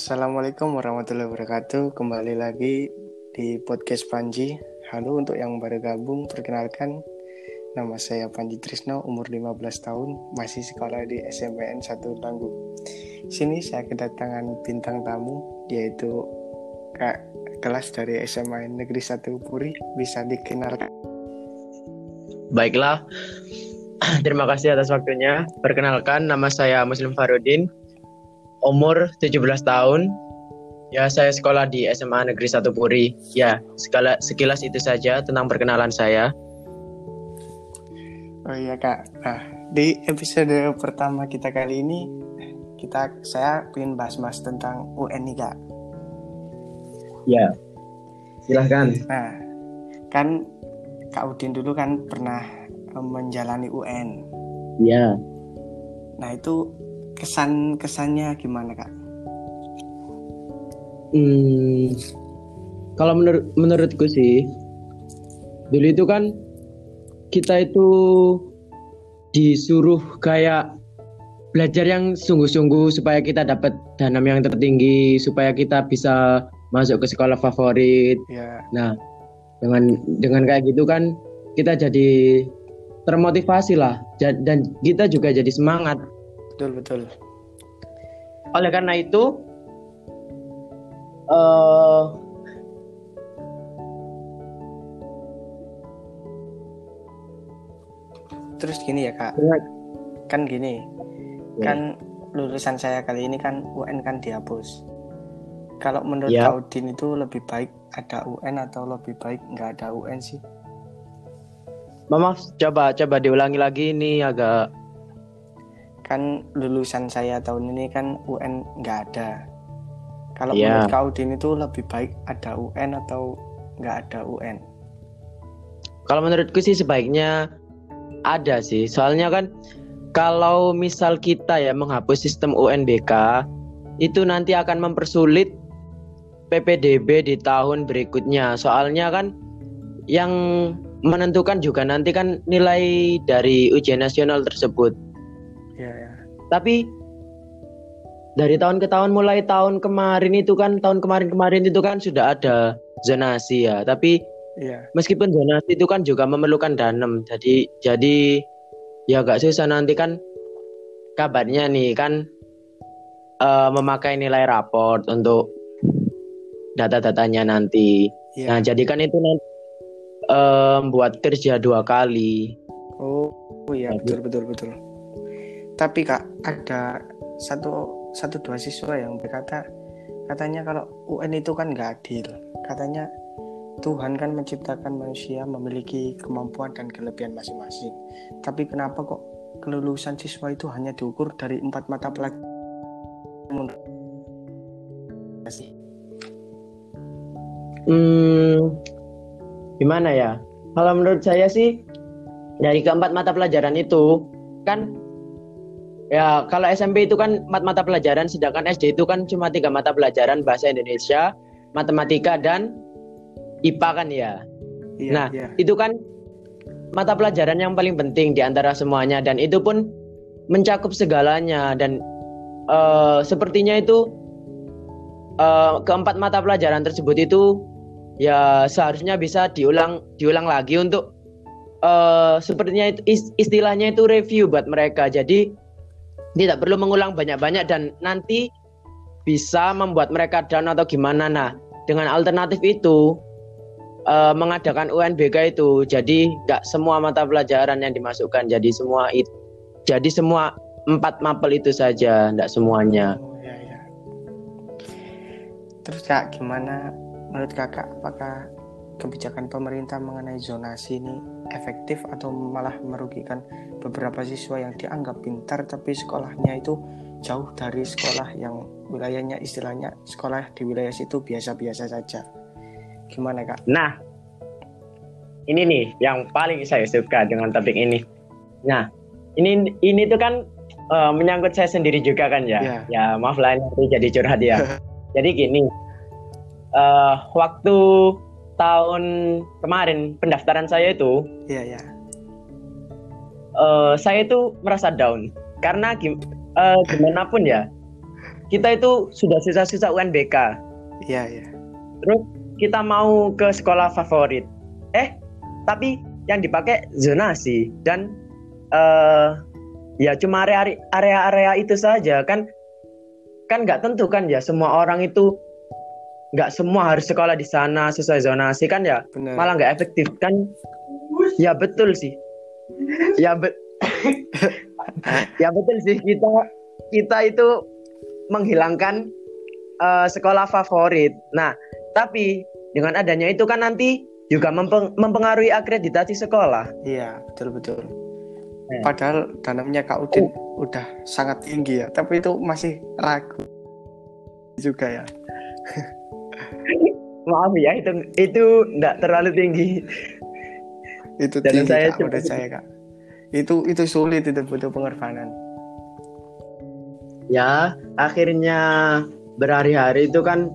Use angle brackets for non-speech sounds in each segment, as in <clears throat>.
Assalamualaikum warahmatullahi wabarakatuh. Kembali lagi di podcast Panji. Halo untuk yang baru gabung, perkenalkan nama saya Panji Trisno, umur 15 tahun, masih sekolah di SMPN 1 Tangguh. Sini saya kedatangan bintang tamu yaitu kak kelas dari SMA Negeri 1 Puri. Bisa dikenalkan? Baiklah, <clears throat> terima kasih atas waktunya. Perkenalkan, nama saya Muslim Farudin, umur 17 tahun. Ya, saya sekolah di SMA Negeri 1 Puri. Ya, segala, sekilas itu saja tentang perkenalan saya. Oh iya kak. Nah, di episode pertama kita kali ini kita saya ingin bahas-bahas tentang UN nih kak. Ya, silahkan. Nah, kan Kak Udin dulu kan pernah menjalani UN. Ya. Nah itu kesan kesannya gimana kak? Hmm, kalau menurut menurutku sih, dulu itu kan kita itu disuruh kayak belajar yang sungguh-sungguh supaya kita dapat danam yang tertinggi, supaya kita bisa masuk ke sekolah favorit. Ya. Nah, dengan dengan kayak gitu kan kita jadi termotivasi lah dan kita juga jadi semangat. Betul betul. Oleh karena itu, uh, terus gini ya kak, kan gini, ya. kan lulusan saya kali ini kan UN kan dihapus. Kalau menurut ya. Kak Udin itu lebih baik ada UN atau lebih baik nggak ada UN sih? Mama, coba coba diulangi lagi ini agak kan lulusan saya tahun ini kan UN nggak ada. Kalau yeah. menurut kau Udin itu lebih baik ada UN atau nggak ada UN? Kalau menurutku sih sebaiknya ada sih. Soalnya kan kalau misal kita ya menghapus sistem UNBK itu nanti akan mempersulit PPDB di tahun berikutnya. Soalnya kan yang menentukan juga nanti kan nilai dari ujian nasional tersebut. Ya, ya. Tapi dari tahun ke tahun mulai tahun kemarin itu kan tahun kemarin-kemarin itu kan sudah ada zonasi ya. Tapi ya. meskipun zonasi itu kan juga memerlukan danem. Jadi jadi ya agak susah nanti kan kabarnya nih kan uh, memakai nilai raport untuk data-datanya nanti. Ya. Nah, jadi kan itu nanti um, buat kerja dua kali. Oh, oh iya betul betul betul. Tapi kak ada satu satu dua siswa yang berkata katanya kalau UN itu kan nggak adil. Katanya Tuhan kan menciptakan manusia memiliki kemampuan dan kelebihan masing-masing. Tapi kenapa kok kelulusan siswa itu hanya diukur dari empat mata pelajaran? Hmm, gimana ya? Kalau menurut saya sih dari keempat mata pelajaran itu kan ya kalau SMP itu kan empat mata pelajaran sedangkan SD itu kan cuma tiga mata pelajaran bahasa Indonesia, matematika dan IPA kan ya. Iya, nah iya. itu kan mata pelajaran yang paling penting di antara semuanya dan itu pun mencakup segalanya dan uh, sepertinya itu uh, keempat mata pelajaran tersebut itu ya seharusnya bisa diulang diulang lagi untuk uh, sepertinya itu istilahnya itu review buat mereka. Jadi tidak perlu mengulang banyak-banyak dan nanti bisa membuat mereka down atau gimana. Nah, dengan alternatif itu uh, mengadakan UNBK itu jadi nggak semua mata pelajaran yang dimasukkan jadi semua itu jadi semua empat mapel itu saja nggak semuanya. Oh, ya, ya. Terus kak gimana menurut kakak apakah kebijakan pemerintah mengenai zonasi ini efektif atau malah merugikan beberapa siswa yang dianggap pintar tapi sekolahnya itu jauh dari sekolah yang wilayahnya istilahnya sekolah di wilayah situ biasa-biasa saja. Gimana kak? Nah, ini nih yang paling saya suka dengan topik ini. Nah, ini ini tuh kan uh, menyangkut saya sendiri juga kan ya. Yeah. Ya maaf lah nanti jadi curhat ya. <laughs> jadi gini, uh, waktu tahun kemarin pendaftaran saya itu, iya yeah, ya, yeah. uh, saya itu merasa down karena uh, gimana pun ya, kita itu sudah sisa-sisa UNBK. Iya, iya. Terus kita mau ke sekolah favorit. Eh, tapi yang dipakai zonasi dan uh, ya cuma area-area itu saja kan kan nggak tentu kan ya semua orang itu nggak semua harus sekolah di sana sesuai zonasi kan ya? Bener. malah nggak efektif kan? Ya betul sih. Ya bet <laughs> ya betul sih. Kita kita itu menghilangkan uh, sekolah favorit. Nah tapi dengan adanya itu kan nanti juga mempeng mempengaruhi akreditasi sekolah. Iya betul betul. Ya. padahal danamnya Kak Udin oh. udah sangat tinggi ya tapi itu masih ragu juga ya <laughs> maaf ya itu itu enggak terlalu tinggi. Itu Dan tinggi saya kak, udah saya kak. Itu itu sulit itu butuh pengorbanan. Ya akhirnya berhari-hari itu kan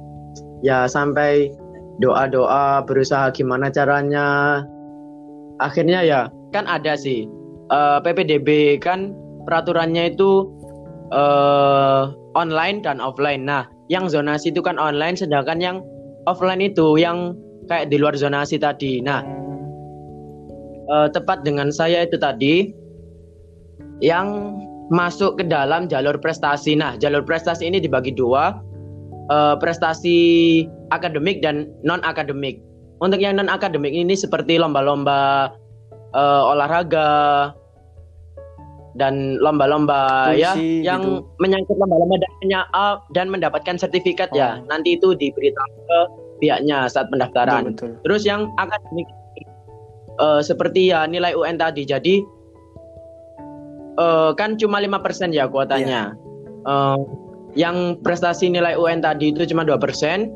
ya sampai doa-doa berusaha gimana caranya. Akhirnya ya kan ada sih uh, eh, PPDB kan peraturannya itu uh, online dan offline. Nah yang zonasi itu kan online sedangkan yang offline itu yang kayak di luar zonasi tadi. Nah, uh, tepat dengan saya itu tadi yang masuk ke dalam jalur prestasi. Nah, jalur prestasi ini dibagi dua, uh, prestasi akademik dan non akademik. Untuk yang non akademik ini seperti lomba-lomba uh, olahraga, dan lomba-lomba ya yang gitu. menyangkut lomba-lomba dan uh, dan mendapatkan sertifikat ya. oh. ya nanti itu diberitahu ke pihaknya saat pendaftaran. Betul, betul. Terus yang akademik uh, seperti ya nilai UN tadi. Jadi uh, kan cuma lima persen ya kuotanya. Yeah. Uh, yang prestasi nilai UN tadi itu cuma dua persen.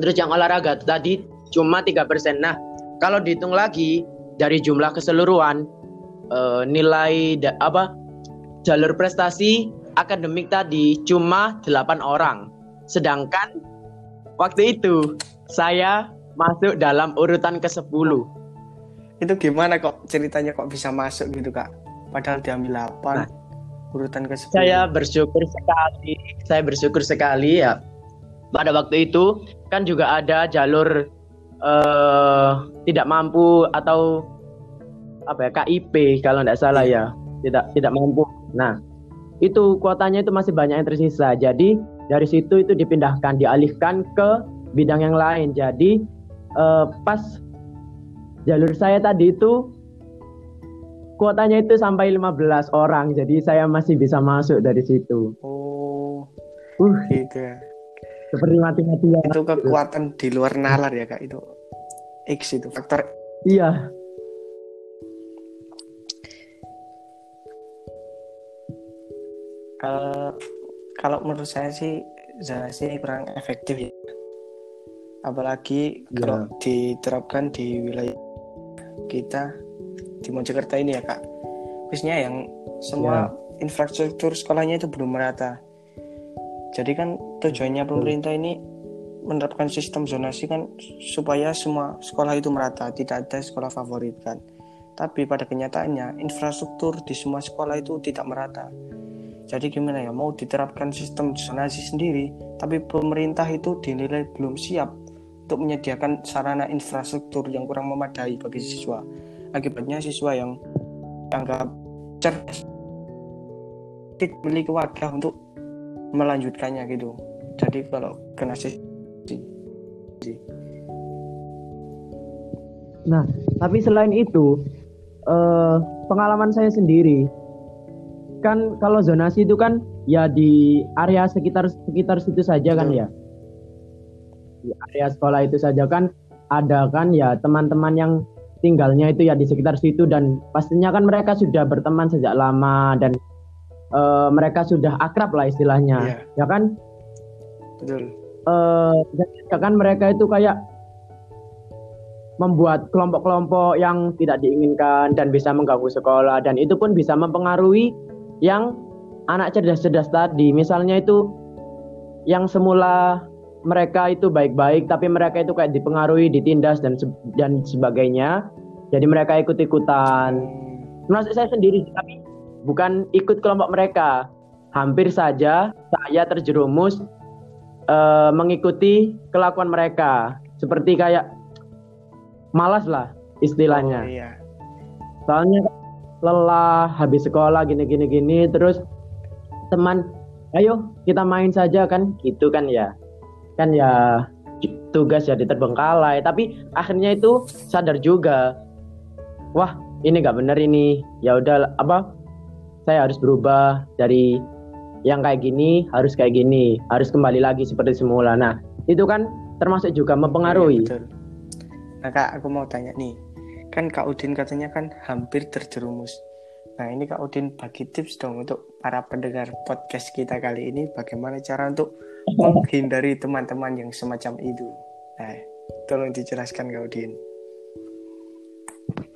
Terus yang olahraga tadi cuma tiga persen. Nah, kalau dihitung lagi dari jumlah keseluruhan uh, nilai da, apa jalur prestasi akademik tadi cuma 8 orang. Sedangkan waktu itu saya masuk dalam urutan ke-10. Itu gimana kok ceritanya kok bisa masuk gitu, Kak? Padahal diambil 8. Nah, urutan ke-10. Saya bersyukur sekali. Saya bersyukur sekali ya. Pada waktu itu kan juga ada jalur uh, tidak mampu atau apa ya KIP kalau tidak salah ya tidak tidak mampu. Nah itu kuotanya itu masih banyak yang tersisa. Jadi dari situ itu dipindahkan dialihkan ke bidang yang lain. Jadi eh, pas jalur saya tadi itu kuotanya itu sampai 15 orang. Jadi saya masih bisa masuk dari situ. Oh. Uh gitu ya. Seperti mati-matian. Itu kekuatan di luar nalar ya Kak itu. X itu faktor Iya, kalau kalau menurut saya sih zonasi ini kurang efektif ya. Apalagi yeah. kalau diterapkan di wilayah kita di Mojokerto ini ya kak. Khususnya yang semua yeah. infrastruktur sekolahnya itu belum merata. Jadi kan tujuannya pemerintah ini menerapkan sistem zonasi kan supaya semua sekolah itu merata tidak ada sekolah favorit kan. Tapi pada kenyataannya infrastruktur di semua sekolah itu tidak merata jadi gimana ya mau diterapkan sistem zonasi sendiri, tapi pemerintah itu dinilai belum siap untuk menyediakan sarana infrastruktur yang kurang memadai bagi siswa. Akibatnya siswa yang dianggap cerdas memiliki wadah untuk melanjutkannya gitu. Jadi kalau kena sisi Nah, tapi selain itu, eh, pengalaman saya sendiri kan kalau zonasi itu kan ya di area sekitar sekitar situ saja kan ya. Di area sekolah itu saja kan ada kan ya teman-teman yang tinggalnya itu ya di sekitar situ dan pastinya kan mereka sudah berteman sejak lama dan uh, mereka sudah akrab lah istilahnya yeah. ya kan? Betul. Uh, ya kan mereka itu kayak membuat kelompok-kelompok yang tidak diinginkan dan bisa mengganggu sekolah dan itu pun bisa mempengaruhi yang anak cerdas-cerdas tadi. Misalnya itu yang semula mereka itu baik-baik tapi mereka itu kayak dipengaruhi ditindas dan dan sebagainya. Jadi mereka ikut-ikutan. Maksud saya sendiri tapi bukan ikut kelompok mereka. Hampir saja saya terjerumus uh, mengikuti kelakuan mereka. Seperti kayak malas lah istilahnya. Oh, iya. Soalnya lelah habis sekolah gini gini gini terus teman ayo kita main saja kan? Gitu kan ya. Kan ya tugas jadi terbengkalai. Tapi akhirnya itu sadar juga wah ini nggak bener ini. Ya udah apa saya harus berubah dari yang kayak gini harus kayak gini harus kembali lagi seperti semula. Nah itu kan termasuk juga mempengaruhi. Iya, betul. nah kak aku mau tanya nih kan Kak Udin katanya kan hampir terjerumus. Nah ini Kak Udin bagi tips dong untuk para pendengar podcast kita kali ini bagaimana cara untuk menghindari teman-teman yang semacam itu. Nah tolong dijelaskan Kak Udin.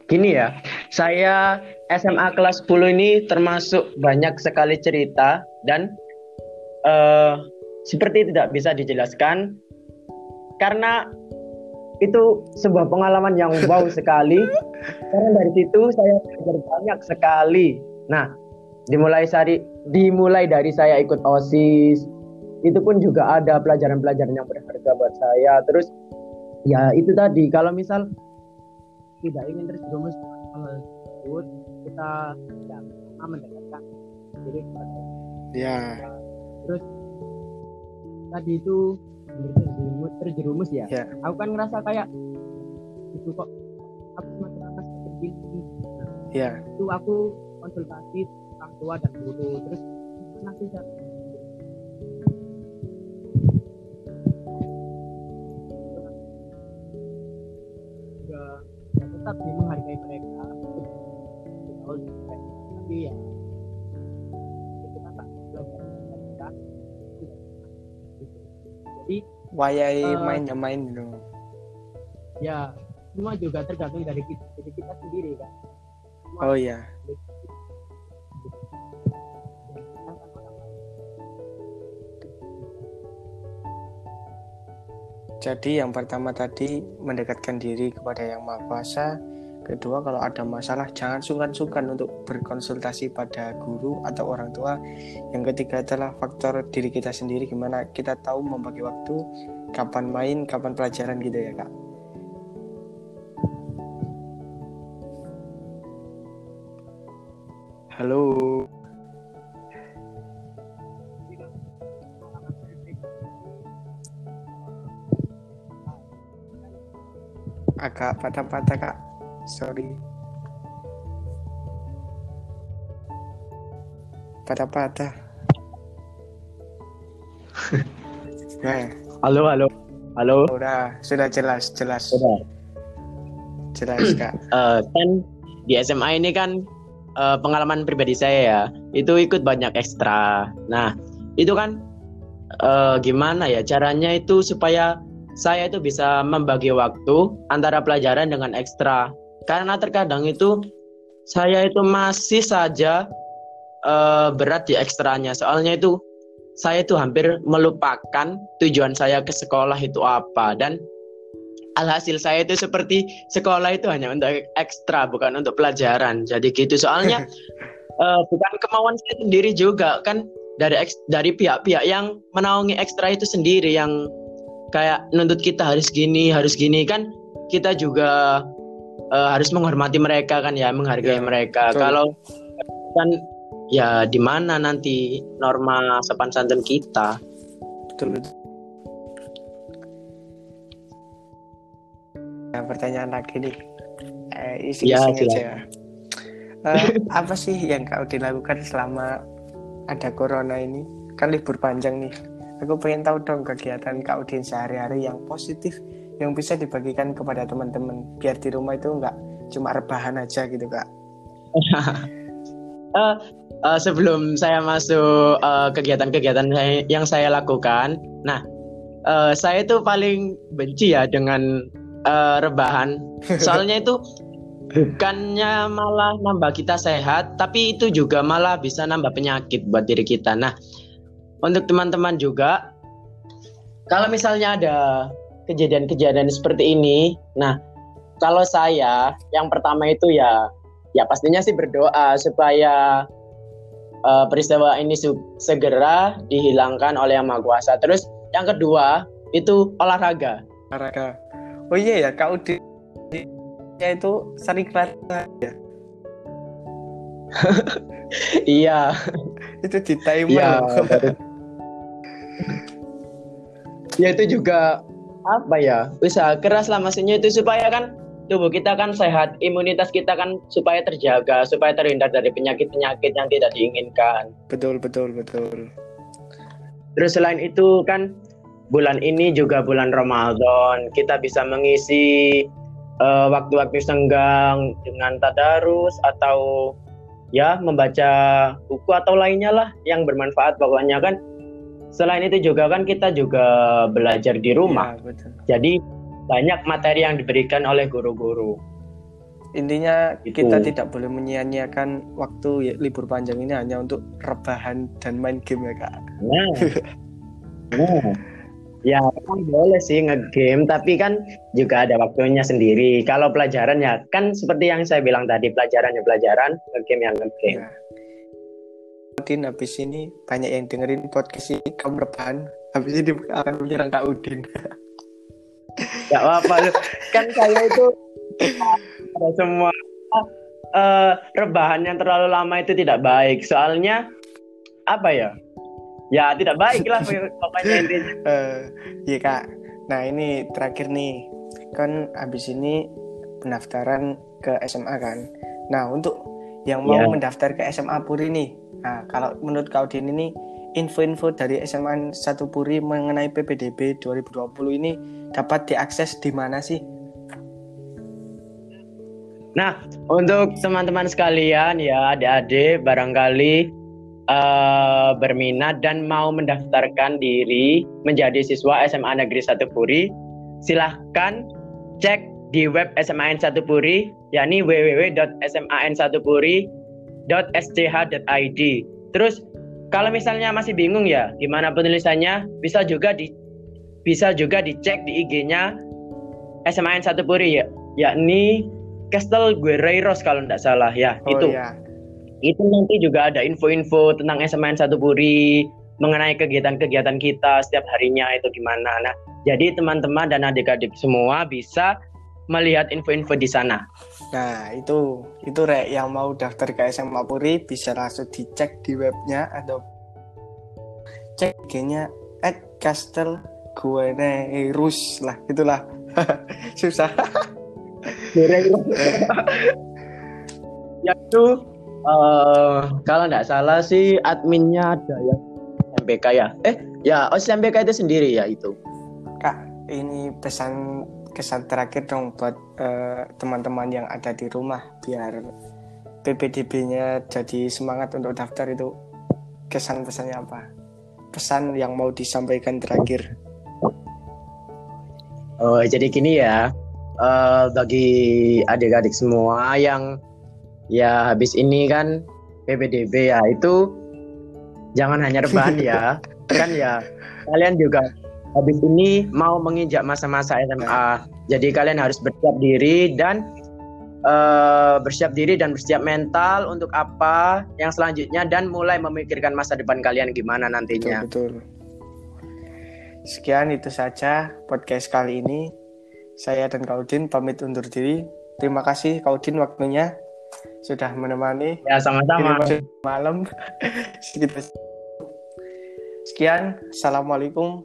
Gini ya, saya SMA kelas 10 ini termasuk banyak sekali cerita dan uh, seperti tidak bisa dijelaskan karena itu sebuah pengalaman yang wow sekali. Karena dari situ saya belajar banyak sekali. Nah dimulai dari dimulai dari saya ikut osis. Itu pun juga ada pelajaran-pelajaran yang berharga buat saya. Terus ya itu tadi kalau misal tidak ingin terjerumus tersebut kita tidak mendekatkan diri. Kepada ya. Terus tadi itu terjerumus terjerumus ya. ya. Aku kan ngerasa kayak itu kok aku semakin bingung nah, ya. Itu aku konsultasi orang tua dan guru terus nanti saya ya tetap sih menghargai mereka. Tapi ya jadi wayai uh, main ya main dulu ya semua juga tergantung dari kita, dari kita sendiri kan. Semua oh iya. Jadi yang pertama tadi mendekatkan diri kepada Yang Maha Kuasa, Kedua, kalau ada masalah jangan sungkan-sungkan untuk berkonsultasi pada guru atau orang tua. Yang ketiga adalah faktor diri kita sendiri gimana kita tahu membagi waktu, kapan main, kapan pelajaran gitu ya, Kak. Halo. Agak patah-patah, Kak sorry. Patah-patah <laughs> nah. Halo halo. Halo. Udah sudah jelas jelas. Sudah. Jelas <clears throat> kak. Uh, kan di SMA ini kan uh, pengalaman pribadi saya ya itu ikut banyak ekstra. Nah itu kan uh, gimana ya caranya itu supaya saya itu bisa membagi waktu antara pelajaran dengan ekstra karena terkadang itu saya itu masih saja uh, berat di ekstranya. Soalnya itu saya itu hampir melupakan tujuan saya ke sekolah itu apa. Dan alhasil saya itu seperti sekolah itu hanya untuk ekstra bukan untuk pelajaran. Jadi gitu. Soalnya uh, <laughs> bukan kemauan saya sendiri juga kan. Dari dari pihak-pihak yang menaungi ekstra itu sendiri yang kayak nuntut kita harus gini harus gini. Kan kita juga uh, harus menghormati mereka kan ya menghargai ya, mereka. betul. kalau kan ya di mana nanti norma sopan santun kita? Betul, betul. Nah, pertanyaan lagi nih. Eh, isi ya, aja uh, apa sih yang kau dilakukan selama ada corona ini? Kan libur panjang nih. Aku pengen tahu dong kegiatan kau di sehari-hari yang positif yang bisa dibagikan kepada teman-teman biar di rumah itu nggak cuma rebahan aja gitu kak. uh, <laughs> uh, sebelum saya masuk uh, kegiatan-kegiatan yang saya lakukan, nah uh, saya itu paling benci ya dengan uh, rebahan. <laughs> Soalnya itu bukannya malah nambah kita sehat, tapi itu juga malah bisa nambah penyakit buat diri kita. Nah, untuk teman-teman juga, kalau misalnya ada kejadian-kejadian seperti ini. Nah, kalau saya yang pertama itu ya ya pastinya sih berdoa supaya uh, peristiwa ini segera dihilangkan oleh yang maha kuasa. Terus yang kedua itu olahraga. Olahraga. Oh iya ya, Kak Udin ya itu sering latihan ya. <laughs> iya. itu di timer. Iya. ya itu juga apa ya? Usaha keras lah maksudnya itu supaya kan tubuh kita kan sehat imunitas kita kan supaya terjaga supaya terhindar dari penyakit-penyakit yang tidak diinginkan. Betul betul betul. Terus selain itu kan bulan ini juga bulan Ramadan. Kita bisa mengisi uh, waktu-waktu senggang dengan tadarus atau ya membaca buku atau lainnya lah yang bermanfaat pokoknya kan selain itu juga kan kita juga belajar di rumah ya, betul. jadi banyak materi yang diberikan oleh guru-guru intinya gitu. kita tidak boleh menyia-nyiakan waktu ya, libur panjang ini hanya untuk rebahan dan main game ya kak nah. nah. Ya, kan boleh sih ngegame, tapi kan juga ada waktunya sendiri. Kalau pelajaran ya kan seperti yang saya bilang tadi, pelajaran ya pelajaran, ngegame yang ngegame. Ya. Udin habis ini banyak yang dengerin podcast ini kamu rebahan, habis ini akan menyerang Kak Udin. <laughs> Gak apa-apa kan saya itu ada semua uh, rebahan yang terlalu lama itu tidak baik. Soalnya apa ya? ya tidak baik lah pokoknya intinya uh, <laughs> iya kak nah ini terakhir nih kan abis ini pendaftaran ke SMA kan nah untuk yang mau yeah. mendaftar ke SMA Puri nih nah kalau menurut kau ini info-info dari SMA 1 Puri mengenai PPDB 2020 ini dapat diakses di mana sih? Nah, untuk teman-teman sekalian ya, adik-adik barangkali uh, berminat dan mau mendaftarkan diri menjadi siswa SMA Negeri 1 Puri, silahkan cek di web SMAN 1 Puri, yakni www.sman1puri.sch.id. Terus kalau misalnya masih bingung ya gimana penulisannya, bisa juga di bisa juga dicek di IG-nya SMAN 1 Puri ya, yakni Castle Guerreiros kalau tidak salah ya, oh, itu. Ya itu nanti juga ada info-info tentang SMN Satu Puri mengenai kegiatan-kegiatan kita setiap harinya itu gimana. Nah, jadi teman-teman dan adik-adik semua bisa melihat info-info di sana. Nah, itu itu rek yang mau daftar ke SMA Puri bisa langsung dicek di webnya atau cek IG-nya at Castle Guenerus lah itulah <laughs> susah <laughs> ya itu Uh, kalau nggak salah sih adminnya ada ya MPK ya. Eh, ya OSIS MPK itu sendiri ya itu. Kak, ini pesan kesan terakhir dong buat uh, teman-teman yang ada di rumah biar PPDB-nya jadi semangat untuk daftar itu kesan pesannya apa? Pesan yang mau disampaikan terakhir. Oh, jadi gini ya. Uh, bagi adik-adik semua yang ya habis ini kan PPDB ya itu jangan hanya rebahan ya <laughs> kan ya kalian juga habis ini mau menginjak masa-masa SMA jadi kalian harus bersiap diri dan uh, bersiap diri dan bersiap mental untuk apa yang selanjutnya dan mulai memikirkan masa depan kalian gimana nantinya betul, betul. sekian itu saja podcast kali ini saya dan Kaudin pamit undur diri terima kasih Kaudin waktunya sudah menemani. Ya, sama-sama. Malam. <laughs> Sekian. Assalamualaikum.